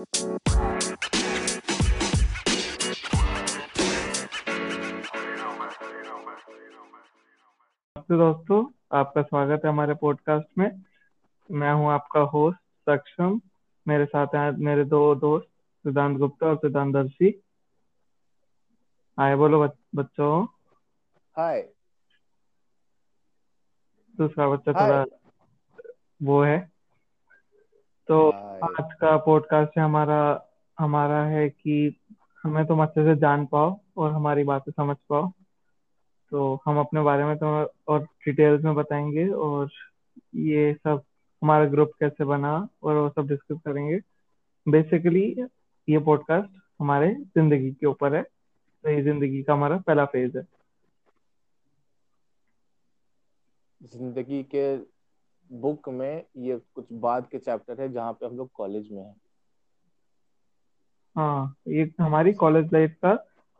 तो दोस्तों आपका स्वागत है हमारे पॉडकास्ट में। मैं हूँ आपका होस्ट सक्षम। मेरे साथ हैं मेरे दो दोस्त सिद्धांत गुप्ता और सिद्धांत दर्शी। हाय बोलो बच, बच्चों। हाय। दूसरा बच्चा थोड़ा वो है। तो आज का पॉडकास्ट है हमारा हमारा है कि हमें तुम अच्छे से जान पाओ और हमारी बातें समझ पाओ। तो हम अपने बारे में तुम्हें और डिटेल्स में बताएँगे और ये सब हमारा ग्रुप कैसे बना और वो सब डिस्कस करेंगे। बेसिकली ये पॉडकास्ट हमारे ज़िंदगी के ऊपर है। तो ये ज़िंदगी का हमारा पहला फ़ेज़ है। ज़िंदगी के बुक में ये कुछ बाद के चैप्टर है जहाँ पे हम लोग कॉलेज में हैं। हाँ ये हमारी कॉलेज लाइफ का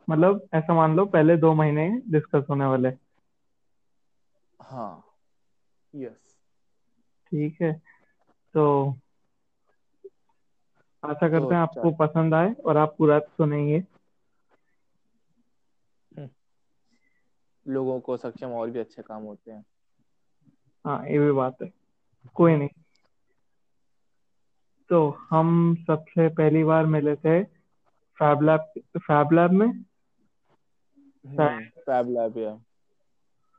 मतलब ऐसा मान लो पहले दो महीने डिस्कस होने वाले। हाँ यस। ठीक है तो आशा तो करते हैं आपको पसंद आए और आप पूरा सुनेंगे। लोगों को सक्षम और भी अच्छे काम होते हैं। हाँ ये भी बात है। कोई नहीं। तो हम सबसे पहली बार मिले थे फैब लैब में? हम्म फैब लैब या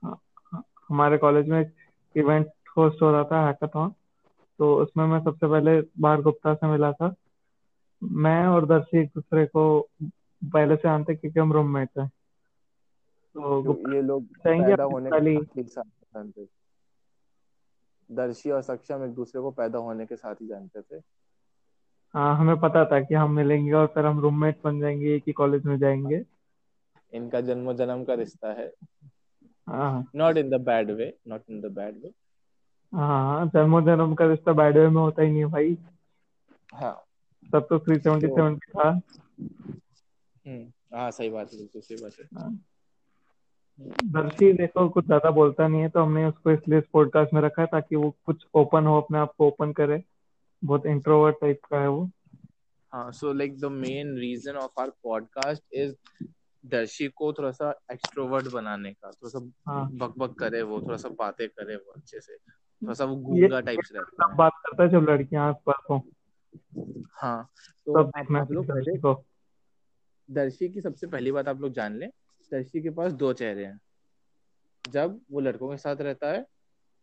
हाँ, हाँ, हमारे कॉलेज में एक इवेंट होस्ट हो रहा था हैकाथॉन तो उसमें मैं सबसे पहले बार गुप्ता से मिला था। मैं और दर्शी एक दूसरे को पहले से जानते क्योंकि हम रूममेट हैं। तो तो ये लोग पैदा होने के साथ ही। थे दर्शी और सक्षम एक दूसरे को पैदा होने के साथ ही जानते थे। हाँ हमें पता था कि हम मिलेंगे और फिर हम रूममेट बन जाएँगे एक ही कॉलेज में जाएँगे। इनका जन्म जन्म का रिश्ता है। हाँ। Not in the bad way not in the bad way हाँ हाँ जन्मों जन्म का रिश्ता बैड वे में होता ही नहीं है भाई। हाँ। तब तो थ्री सेवेंटी सेवन था। हम्म हाँ सही बात है बिल्कुल सही बात है। हाँ। दर्शी देखो कुछ ज़्यादा बोलता नहीं है तो हमने उसको इसलिए इस पॉडकास्ट में रखा है ताकि वो कुछ ओपन हो अपने आप को ओपन करे। बहुत इंट्रोवर्ट टाइप का है वो। हाँ so like the main reason of our podcast is Darshi को थोड़ा सा एक्सट्रोवर्ट बनाने का थोड़ा सा हाँ। बक बक करे वो थोड़ा सा बातें करे वो अच्छे से। थोड़ा सा वो गूँगा टाइप से रहता है। बात करता है जब लड़कियाँ आस पास हो। हाँ तो तब आप देखना आप लोग पहले दर्शी की सबसे पहली बात आप लोग जान लें दर्शी के पास दो चेहरे हैं। जब वो लड़कों के साथ रहता है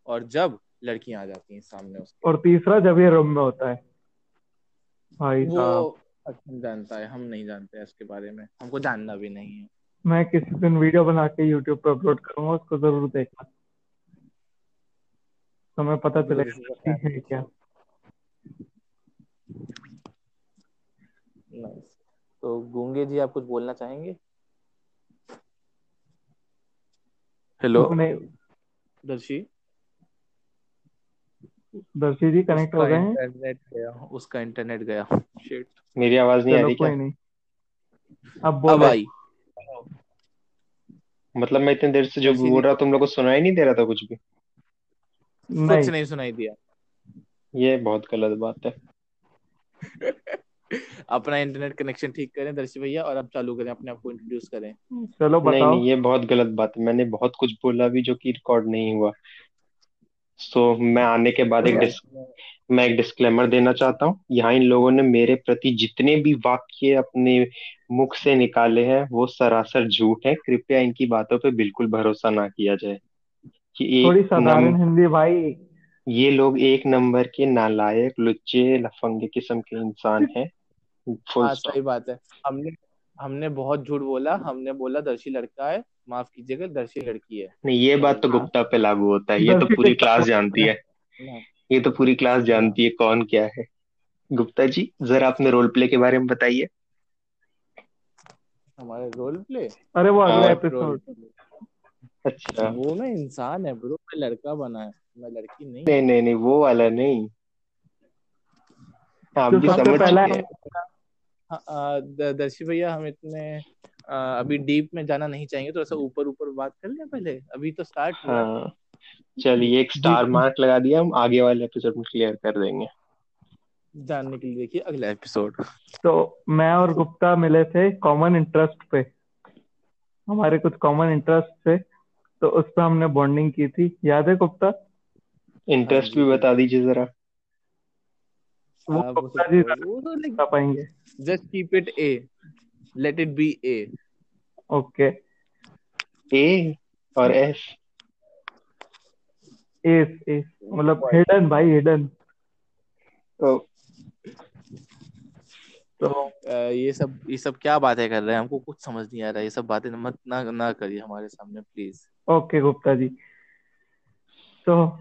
और जब लड़कियाँ आ जाती हैं सामने उसके। और तीसरा जब ये रूम में होता है। भाई वो अच्छा जानता है हम नहीं जानते हैं इसके बारे में। हमको जानना भी नहीं है। मैं किसी दिन वीडियो बना के यूट्यूब पे अपलोड करूँगा उसको ज़रूर देखना। तो मैं पता चलेगा है क्या। तो गूँगे जी आप कुछ बोलना चाहेंगे? हेलो दर्शी? दर्शी जी कनेक्ट हो गए हैं। इंटरनेट गया उसका इंटरनेट गया। शिट मेरी आवाज़ नहीं आ रही क्या? नहीं। अब अब बोलो आई। मतलब मैं इतने देर से जो बोल रहा तुम लोग को सुनाई नहीं दे रहा था कुछ भी? कुछ नहीं नहीं सुनाई दिया। ये बहुत गलत बात है। अपना इंटरनेट कनेक्शन ठीक करें दर्शी भैया और अब चालू करें अपने आप को इंट्रोड्यूस करें। चलो नहीं बताओ। नहीं नहीं ये बहुत गलत बात है। मैंने बहुत कुछ बोला भी जो कि रिकॉर्ड नहीं हुआ। सो so, मैं आने के बाद एक डिस मैं एक डिस्क्लेमर देना चाहता हूँ। यहाँ इन लोगों ने मेरे प्रति जितने भी वाक्य अपने मुख से निकाले हैं वो सरासर झूठ है। कृपया इनकी बातों पे बिल्कुल भरोसा ना किया जाए। कि थोड़ी साधारण हिंदी भाई। ये लोग एक नंबर के नालायक लुच्चे लफंगे किस्म के इंसान हैं। हाँ स्टॉप सही बात है। हमने हमने बहुत झूठ बोला। हमने बोला दर्शी लड़का है माफ़ कीजिएगा दर्शी लड़की है। नहीं ये बात तो हाँ। गुप्ता पे लागू होता है। ये तो पूरी क्लास जानती है। ये तो पूरी क्लास हाँ जानती है कौन क्या है। गुप्ता जी जरा अपने रोल प्ले के बारे में बताइए। हमारे रोल प्ले अरे वो अगला हाँ। रोल एपिसोड अच्छा। वो ना इंसान है ब्रो मैं लड़का बना है। मैं लड़की नहीं नहीं नहीं नहीं वो वाला नहीं। आप जो भी सबसे समझ पहला है हैं हाँ, दर्शी भैया हम इतने अभी डीप में जाना नहीं चाहेंगे थोड़ा सा ऊपर ऊपर बात कर लें पहले? अभी तो स्टार्ट हुआ। हाँ चलिए एक स्टार मार्क लगा दिया हम आगे वाले एपिसोड में क्लियर कर देंगे। जानने के लिए देखिए अगला एपिसोड तो मैं और गुप्ता मिले थे कॉमन इंटरेस्ट पे। हमारे कुछ कॉमन इंटरेस्ट थे तो उस पर हमने बॉन्डिंग की थी। याद है गुप्ता? इंटरेस्ट हाँ भी बता दीजिए जरा वो आप वो गुप्ता जी सब वो तो लाइक बता पाएँगे just keep it a let it be a okay a और एस एस एस मतलब हिडन भाई हिडन तो तो ये सब ये सब क्या बातें कर रहे हैं? हमको कुछ समझ नहीं आ रहा। है ये सब बातें मत ना ना करिए हमारे सामने प्लीज़ ओके गुप्ता जी। तो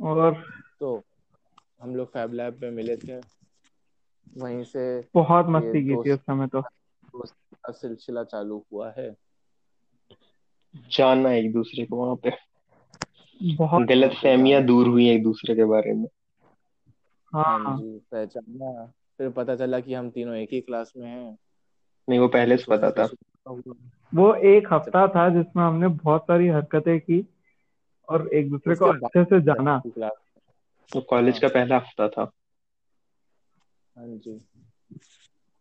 और तो हम लोग फैब लैब में मिले थे। वहीं से बहुत मस्ती की थी उस समय तो। का सिलसिला चालू हुआ है। जानना एक दूसरे को वहाँ पे। बहुत गलत फहमियाँ दूर हुई एक दूसरे के बारे में। हाँ। हाँ जी पहचाना। फिर पता चला कि हम तीनों एक ही क्लास में हैं। नहीं वो पहले से तो पता था। वो एक हफ़्ता था जिसमें हमने बहुत सारी हरकतें की और एक दूसरे को अच्छे से जाना। क्लास वो कॉलेज। का पहला हफ़्ता था। हाँ जी।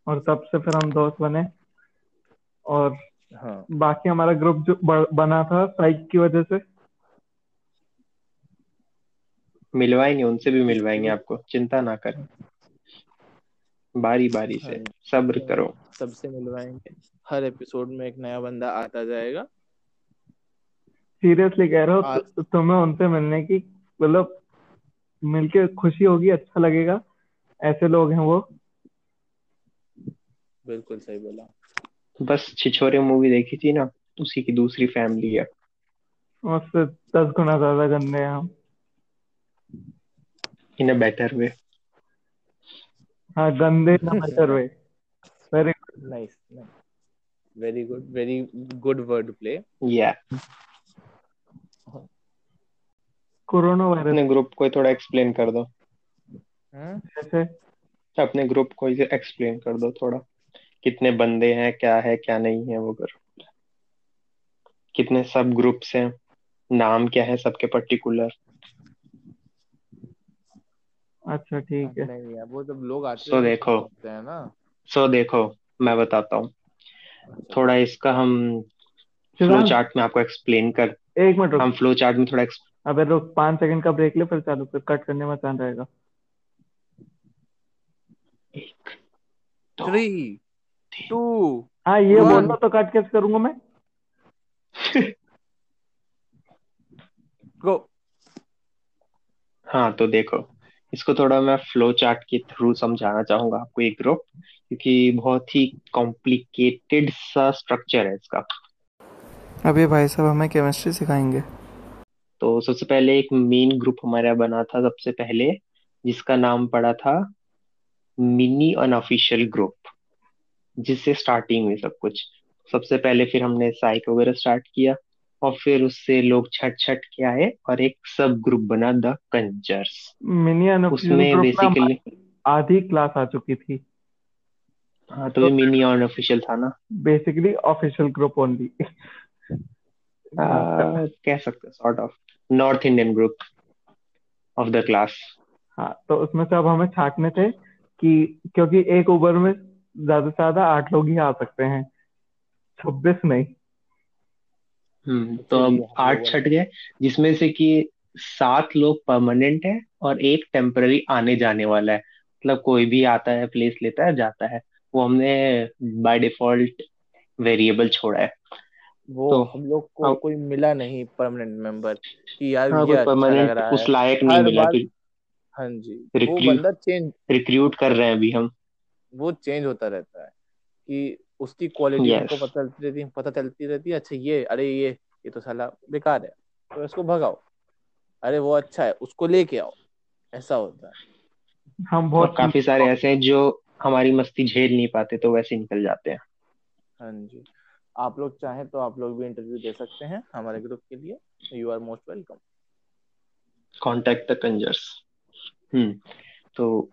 और तब से फिर हम दोस्त बने। और हाँ। बाकी हमारा ग्रुप जो बना था साइक की वजह से। मिलवाएँगे उनसे भी मिलवाएँगे आपको चिंता ना करें। बारी बारी से हाँ। सब्र करो। सबसे मिलवाएँगे। हर एपिसोड में एक नया बंदा आता जाएगा। सीरियसली कह रहा हूँ तु- तुम्हें उनसे मिलने की मतलब मिलके खुशी होगी अच्छा लगेगा। ऐसे लोग हैं वो। बिल्कुल सही बोला। बस छिछोरे मूवी देखी थी ना उसी की दूसरी फैमिली है। उससे दस गुना ज़्यादा गंदे हैं हम। इन अ बेटर वे हाँ गंदे ना better way very nice very good very good word play या कोरोना वायरस अपने ग्रुप को थोड़ा एक्सप्लेन कर दो। जैसे? अपने ग्रुप को एक्सप्लेन कर दो थोड़ा। कितने बंदे हैं क्या है क्या नहीं है वो ग्रुप। कितने सब ग्रुप्स हैं नाम क्या है सबके पर्टिकुलर अच्छा ठीक है। नहीं वो जब लोग आते So हैं तो देखो। हैं ना। सो देखो मैं बताता हूँ। थोड़ा इसका हम फ्लो चार्ट में आपको एक्सप्लेन कर एक मिनट हम फ्लो चार्ट में थोड़ा अबे रुक पाँच सेकंड का ब्रेक ले फिर चालू कर कट करने में आसान रहेगा। एक थ्री टू हाँ ये. बोलना तो कट कैसे करूँगा मैं? गो हाँ तो देखो इसको थोड़ा मैं फ्लो चार्ट के थ्रू समझाना चाहूँगा आपको एक ग्रुप क्योंकि बहुत ही कॉम्प्लिकेटेड सा स्ट्रक्चर है इसका। अभी भाई साहब हमें केमिस्ट्री सिखाएँगे। तो सबसे पहले एक मेन ग्रुप हमारा बना था सबसे पहले जिसका नाम पड़ा था मिनी अनऑफिशियल ग्रुप जिससे स्टार्टिंग हुई सब कुछ। सबसे पहले फिर हमने साइक वगैरह स्टार्ट किया और फिर उससे लोग छट छट के आए और एक सब ग्रुप बना द कंजर्स मिनी अनऑफिशियल उसमें बेसिकली आधी क्लास आ चुकी थी। हाँ तो ये मिनी अनऑफिशियल था ना। बेसिकली ऑफिशियल ग्रुप ओनली कह सकते sort of north Indian group of the class हाँ तो उसमें से अब हमें छाटने थे कि क्योंकि एक ओवर में ज़्यादा से ज़्यादा आठ लोग ही आ सकते हैं। छब्बीस नहीं। हम्म तो अब आठ छट गए जिसमें से कि सात लोग परमानेंट है और एक टेम्पररी आने जाने वाला है। मतलब कोई भी आता है प्लेस लेता है जाता है। वो हमने बाय डिफ़ॉल्ट वेरिएबल छोड़ा है। वो तो हम लोग को हाँ। कोई मिला नहीं परमानेंट मेंबर कि यार हाँ ये अच्छा लग रहा उस है। लायक नहीं मिला बार हाँ जी वो बंदा चेंज रिक्रूट कर रहे हैं अभी हम। वो चेंज होता रहता है कि उसकी क्वालिटी Yes. हमको पता चलती रहती है पता चलती रहती है अच्छा ये अरे ये ये तो साला बेकार है। तो इसको भगाओ। अरे वो अच्छा है उसको लेके आओ। ऐसा होता है। हम बहुत काफ़ी सारे ऐसे हैं जो हमारी मस्ती झेल नहीं पाते तो वैसे निकल जाते हैं। हाँ जी। आप लोग चाहें तो आप लोग भी इंटरव्यू दे सकते हैं हमारे ग्रुप के लिए। You are most welcome contact the conjurers hmm तो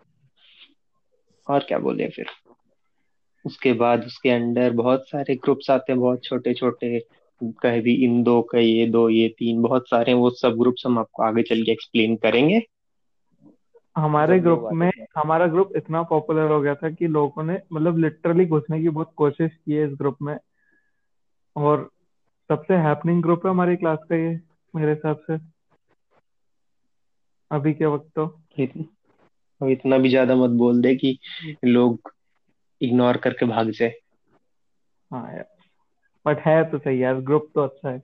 और क्या बोले फिर? उसके बाद उसके अंडर बहुत सारे ग्रुप्स आते हैं बहुत छोटे छोटे कह भी इन दो का ये दो ये तीन बहुत सारे वो सब ग्रुप्स हम आपको आगे चल के एक्सप्लेन करेंगे। हमारे ग्रुप में हमारा ग्रुप इतना पॉपुलर हो गया था कि लोगों ने मतलब लिटरली घुसने की बहुत कोशिश की है इस ग्रुप में। और सबसे हैपनिंग ग्रुप है हमारी क्लास का ये मेरे हिसाब से। अभी के वक्त तो। अब इतना भी ज़्यादा मत बोल दे कि लोग इग्नोर करके भाग जाए। हाँ यार बट है तो सही यार ग्रुप तो अच्छा है।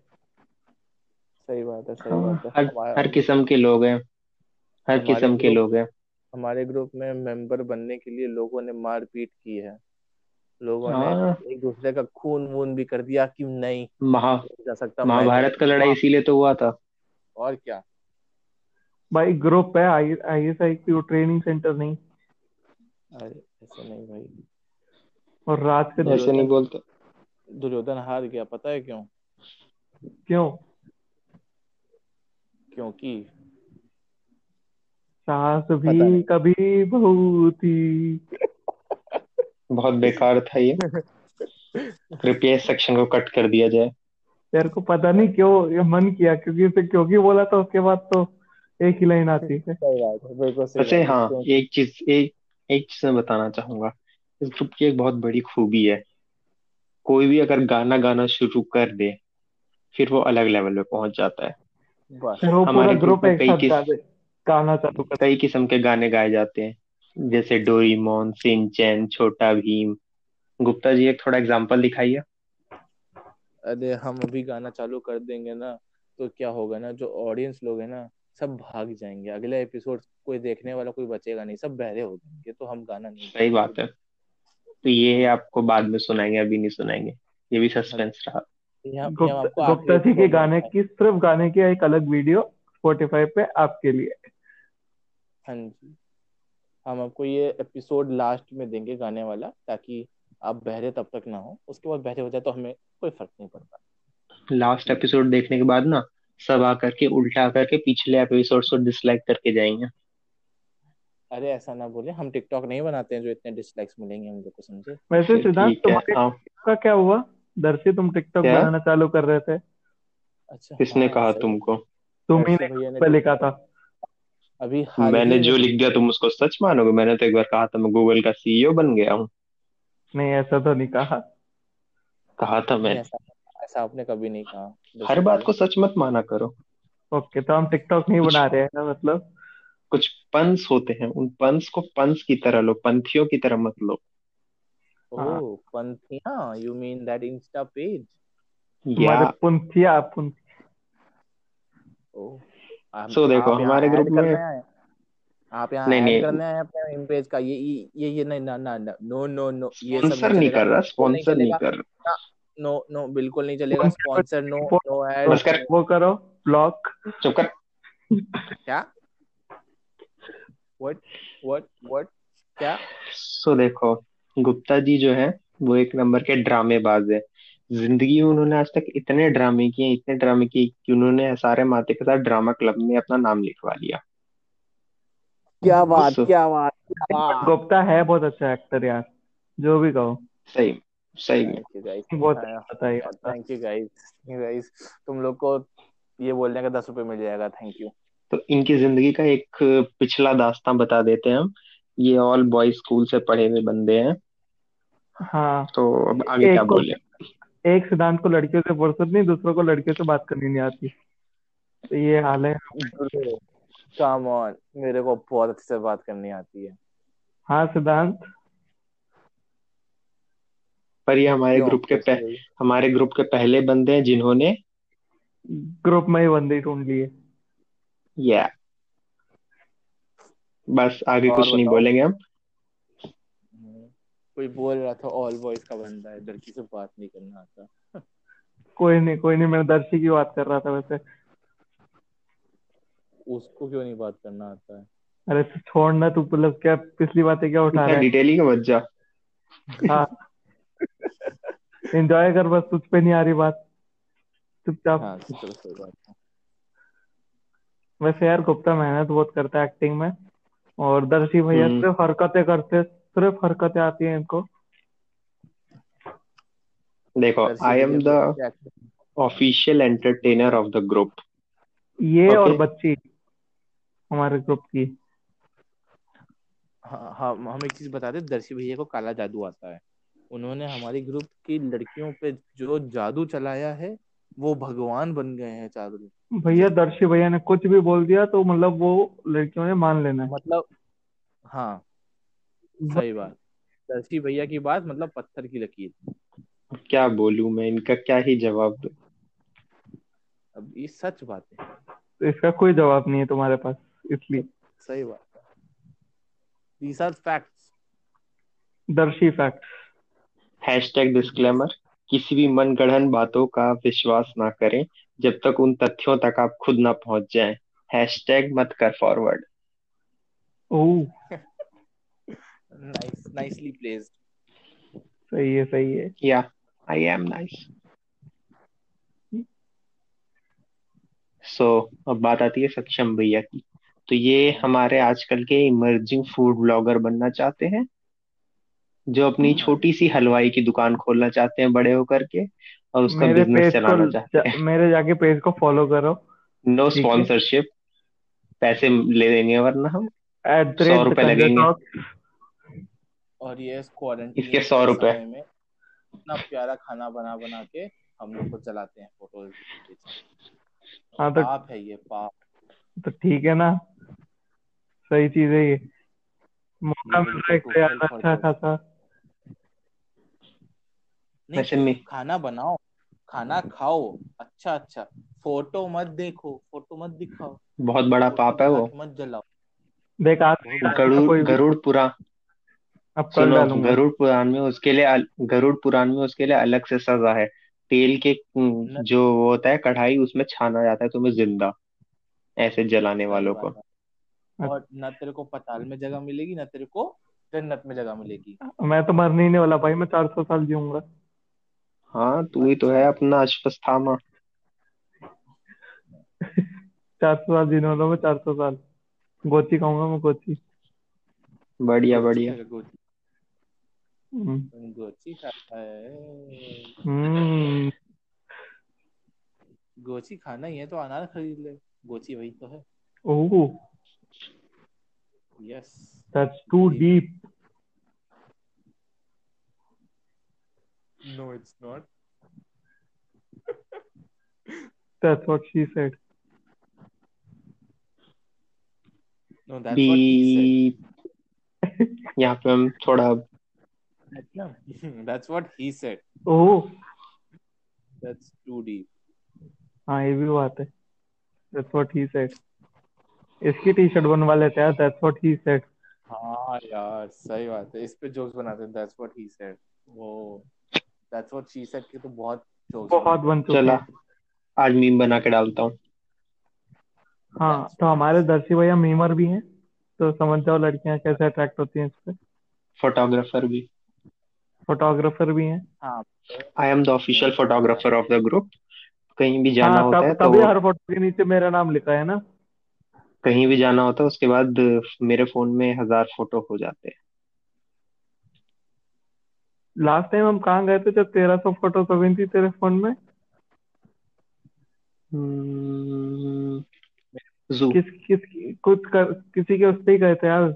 सही बात है सही हाँ। बात है। हर हर किस्म के लोग हैं। हर किस्म के लोग हैं। हमारे ग्रुप में मेंबर बनने के लिए लोगों ने मारपीट की है। लोगों ने हाँ। एक दूसरे का खून वून भी कर दिया कि नहीं महा जा सकता। मैं महाभारत का लड़ाई इसीलिए तो हुआ था। और क्या? भाई ग्रुप है I I S I Q training centre नहीं। अरे ऐसे नहीं भाई। और राज के ऐसे दुर्योधन नहीं बोलते। दुर्योधन हार गया पता है क्यों? क्यों? क्योंकि सास पता भी नहीं। कभी बहू थी। बहुत बेकार था ये। कृपया इस सेक्शन को कट कर दिया जाए। तेरे को पता नहीं क्यों ये मन किया क्योंकि उसे क्योंकि बोला था उसके बाद तो एक ही लाइन आती है। है वैसे हाँ। एक चीज़ एक एक चीज़ मैं बताना चाहूँगा। इस ग्रुप की एक बहुत बड़ी खूबी है। कोई भी अगर गाना गाना शुरू कर दे फिर वो अलग लेवल पे पहुँच जाता है। हमारे ग्रुप में कई साथ किस गा दे गाना चालू कई किस्म के गाने गाए जाते हैं। जैसे डोरीमोन सिंचैन छोटा भीम। गुप्ता जी एक थोड़ा एग्जांपल दिखाइए। अरे हम अभी गाना चालू कर देंगे ना तो क्या होगा ना जो ऑडियंस लोग है ना सब भाग जाएँगे। अगले एपिसोड कोई देखने वाला कोई बचेगा नहीं सब बहरे हो जाएँगे तो हम गाना नहीं सही बात है। तो ये आपको बाद में सुनाएँगे अभी नहीं सुनाएँगे। ये भी सस्पेंस रहा। गुप्ता जी के गाने की सिर्फ़ गाने की एक अलग वीडियो स्पॉटिफाई पे आपके लिए। हाँ जी। हम आपको ये एपिसोड लास्ट में देंगे गाने वाला ताकि आप बहरे तब तक ना हो। उसके बाद बहरे हो जाए तो हमें कोई फ़र्क नहीं पड़ता। लास्ट एपिसोड देखने के बाद ना सब आकर के उल्टा आकर के पिछले एपिसोड को डिसलाइक करके जाएँगे। अरे ऐसा ना बोले हम टिकटॉक नहीं बनाते हैं जो इतने डिसलाइक्स मिलेंगे हम लोग को समझे? वैसे है। तुम्हारे हाँ। का क्या हुआ? दर्शी तुम टिकटॉक क्या? बनाना चालू कर रहे थे। अच्छा। किसने हाँ कहा सही तुमको? तुम ही ने भैया ने पे लिखा था। अभी हाल मैंने ही जो में लिख दिया तुम उसको सच मानोगे? मैंने तो एक बार कहा था मैं गूगल का सीईओ बन गया हूँ। नहीं ऐसा तो नहीं कहा। कहा था नहीं मैंने ऐसा ऐसा आपने कभी नहीं कहा हर बात को सच मत माना करो। ओके तो हम टिकटॉक नहीं कुछ बना रहे हैं ना मतलब? कुछ पंस होते हैं उन पंस को पंस की तरह लो पंथियों की तरह मत लो। हाँ। Oh पंथिया you mean that insta page या। हमारे पुंथिया पुंथ। ओह। सो देखो आप हमारे ग्रुप में आप यहाँ नहीं नहीं। करने आए अपने इन पेज का। ये ये ये नहीं ना ना ना। नो नो नो ये सब स्पॉन्सर नहीं कर रहा स्पॉन्सर नहीं कर रहा। नो नो बिल्कुल नहीं चलेगा। स्पॉन्सर नो नो एड बस कर वो करो ब्लॉक चुप कर। क्या? व्हाट व्हाट व्हाट क्या? सो देखो गुप्ता जी जो है वो एक नंबर के ड्रामेबाज है। ज़िंदगी में उन्होंने आज तक इतने ड्रामे किए इतने ड्रामे किए कि उन्होंने सारे माते के साथ ड्रामा क्लब में अपना नाम लिखवा लिया। क्या बात उस क्या बात क्या बात। गुप्ता है बहुत अच्छा एक्टर यार जो भी कहो। सही सही में। थैंक यू गाइस बहुत अच्छा था ये बंदा थैंक यू गाइस गाइस तुम लोग को ये बोलने का दस रुपए मिल जाएगा थैंक यू तो इनकी ज़िंदगी का एक पिछला दास्तां बता देते हैं हम। ये ऑल बॉय स्कूल से पढ़े हुए बंदे हैं। हाँ। तो अब आगे क्या बोले? एक सिद्धांत को लड़कियों से फुर्सत नहीं दूसरों को लड़कियों से बात करनी नहीं आती। तो ये हाल है। कम ऑन मेरे को बहुत अच्छे से बात करनी आती है। हाँ सिद्धांत। पर ये हमारे ग्रुप के पह, हमारे ग्रुप के पहले बंदे हैं जिन्होंने ग्रुप में ही बंदे ढूंढ लिए। या बस आगे कुछ नहीं बोलेंगे हम। कोई बोल रहा था ऑल बॉयज़ का बंदा है लड़की से बात नहीं करना आता। कोई नहीं कोई नहीं मैं दर्शी की बात कर रहा था वैसे। उसको क्यों नहीं बात करना आता है? अरे तो छोड़ना तू मतलब क्या पिछली बातें क्या उठा रहा है? डिटेलिंग में मत जा हाँ। एंजॉय कर बस तुझ पे नहीं आ रही बात। चुपचाप। हाँ चलो सही बात है वैसे यार गुप्ता मेहनत बहुत करता है एक्टिंग में। और दर्शी भैया हम्म। सिर्फ़ हरकतें करते। सिर्फ़ हरकतें आती हैं इनको? देखो I am the official entertainer of the group ये okay? और बच्ची हमारे ग्रुप की। हाँ हाँ हम एक चीज़ बता दें दर्शी भैया को काला जादू आता है। उन्होंने हमारी ग्रुप की लड़कियों पे जो जादू चलाया है वो भगवान बन गए हैं चारों भैया दर्शी भैया ने कुछ भी बोल दिया तो मतलब वो लड़कियों ने मान लेना है। मतलब हाँ सही बात। दर्शी भैया की बात मतलब पत्थर की लकीर। क्या बोलूँ मैं इनका क्या ही जवाब दूँ? अब ये सच बात है। तो इसका कोई जवाब नहीं है तुम्हारे पास इसलिए। सही बात दीस आर फैक्ट्स दर्शी फैक्ट हैशटैग डिस्क्लेमर किसी भी मनगढ़ंत बातों का विश्वास ना करें जब तक उन तथ्यों तक आप खुद ना पहुँच जाएँ। हैशटैग मत कर फॉरवर्ड ओह। नाइस नाइसली प्लेस्ड सही है सही है। या आई एम नाइस सो अब बात आती है सक्षम भैया की। तो ये हमारे आजकल के इमर्जिंग फ़ूड ब्लॉगर बनना चाहते हैं जो अपनी छोटी सी हलवाई की दुकान खोलना चाहते हैं बड़े होकर के और उसका मेरे बिज़नेस चलाना चाहते जा, हैं मेरे जाके पेज को फॉलो करो। नो है। स्पॉन्सरशिप पैसे ले लेंगे वरना हम। एट सौ रुपए लगेंगे। और ये क्वारंटीन इसके सौ रुपए। में इतना प्यारा खाना बना बना के हम लोग को चलाते हैं फ़ोटोज़ हाँ तो पाप है ये पाप। तो ठीक है ना। सही चीज़ है ये। मौका मिल रहा है तो यार अच्छा खासा नहीं खाना बनाओ खाना खाओ अच्छा अच्छा फ़ोटो मत देखो फ़ोटो मत दिखाओ। बहुत बड़ा पाप है वो। मत जलाओ। देख डालूँगा गरुड़ गरुड़ पुराण अब कल सुनो डालूँगा। गरुड़ पुराण में उसके लिए अल- गरुड़ पुराण में उसके लिए अलग से सजा है। तेल के जो वो होता है कढ़ाई उसमें छाना जाता है तुम्हें ज़िंदा ऐसे जलाने सही वालों को। बात है और न तेरे को पताल में जगह मिलेगी ना तेरे को जन्नत में जगह मिलेगी। मैं तो मरने ही नहीं वाला भाई मैं चार सौ साल जीऊँगा। हाँ तू ही तो है अच्छा अपना अश्वत्थामा चार सौ साल जीने वाला मैं चार सौ साल। गोची खाऊँगा मैं गोची। बढ़िया गोची बढ़िया। खाएगा गोची हम्म गोची खाता है हम्म, गोची खाना ही है तो अनार खरीद ले गोची वही तो है ओह yes that's too deep no it's not that's what she said no that's what he said beep यहाँ पे हम थोड़ा that's what he said oh that's too deep हाँ ये भी बात है। दैट्स व्हाट ही सेड इसकी टी शर्ट बनवा लेते हैं दैट्स व्हाट ही सेड हाँ यार सही बात है। इस पे जोक्स बनाते हैं दैट्स व्हाट ही सेड वो दैट्स व्हाट शी सेड के तो बहुत जोक्स बहुत बन चुके चला। हैं। आज मीम बना के डालता हूँ। हाँ तो हमारे दर्शी भैया मीमर भी हैं तो समझ जाओ लड़कियाँ कैसे अट्रैक्ट होती हैं इस पे। फोटोग्राफर भी। फोटोग्राफर भी हैं। हाँ। I am the official photographer of the group कहीं भी जाना हाँ होता तब है तो तभी हर फ़ोटो के नीचे मेरा नाम लिखा है ना? कहीं भी जाना होता है उसके बाद मेरे फ़ोन में हज़ार फ़ोटो हो जाते हैं। लास्ट टाइम हम कहाँ गए थे जब तेरह सौ फ़ोटो कभी थी तेरे फ़ोन में? जू किस किस कुछ कर, किसी के उस पे ही गए थे यार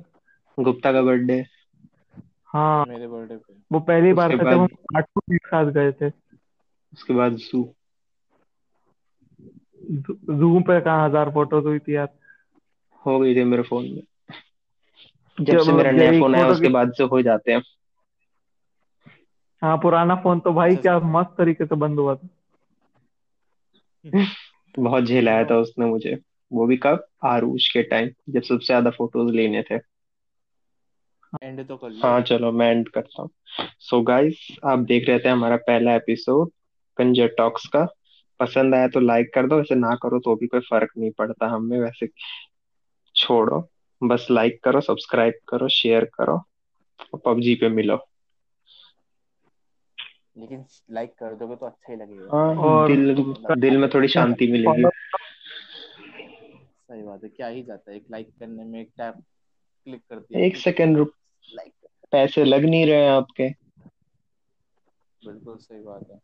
गुप्ता का बर्थडे हाँ। मेरे बर्थडे पे। वो पहली बार था जब हम आठों एक साथ गए थे। उसके बाद जू। जू पे कहाँ हज़ार फ़ोटोज़ हुई थी यार। हो गई थी मेरे फ़ोन में। जब जब से मेरा नया फ़ोन आया उसके बाद से हो जाते हैं। हाँ पुराना फ़ोन तो भाई अच्छा। क्या मस्त तरीके से बंद हुआ था। बहुत झेलाया था उसने मुझे। वो भी कब? आरूष के टाइम जब सबसे ज़्यादा फ़ोटोज़ लेने थे। एंड तो कर लो। हाँ चलो मैं एंड करता हूँ। सो गाइस आप देख रहे थे हमारा पहला एपिसोड कंजर टॉक्स का। पसंद आया तो लाइक कर दो वैसे ना करो तो भी कोई फ़र्क नहीं पड़ता हमें वैसे छोड़ो। बस लाइक करो सब्सक्राइब करो शेयर करो और पबजी पे मिलो। लेकिन लाइक कर दोगे तो अच्छा ही लगेगा। हाँ और दिल दिल में थोड़ी शांति मिलेगी। सही बात है क्या ही जाता है एक लाइक करने में एक टैप क्लिक करती है। एक सेकंड रुक लाइक पैसे लग नहीं रहे हैं आपके। बिल्कुल सही बात है।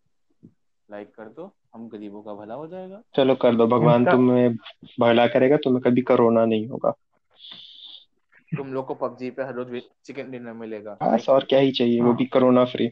लाइक कर दो हम गरीबों का भला हो जाएगा। चलो कर दो भगवान तुम्हें भला करेगा तुम्हें कभी कोरोना नहीं होगा। तुम लोग को पबजी पे हर रोज चिकन डिनर मिलेगा। बस और क्या ही चाहिए वो हाँ। भी कोरोना फ्री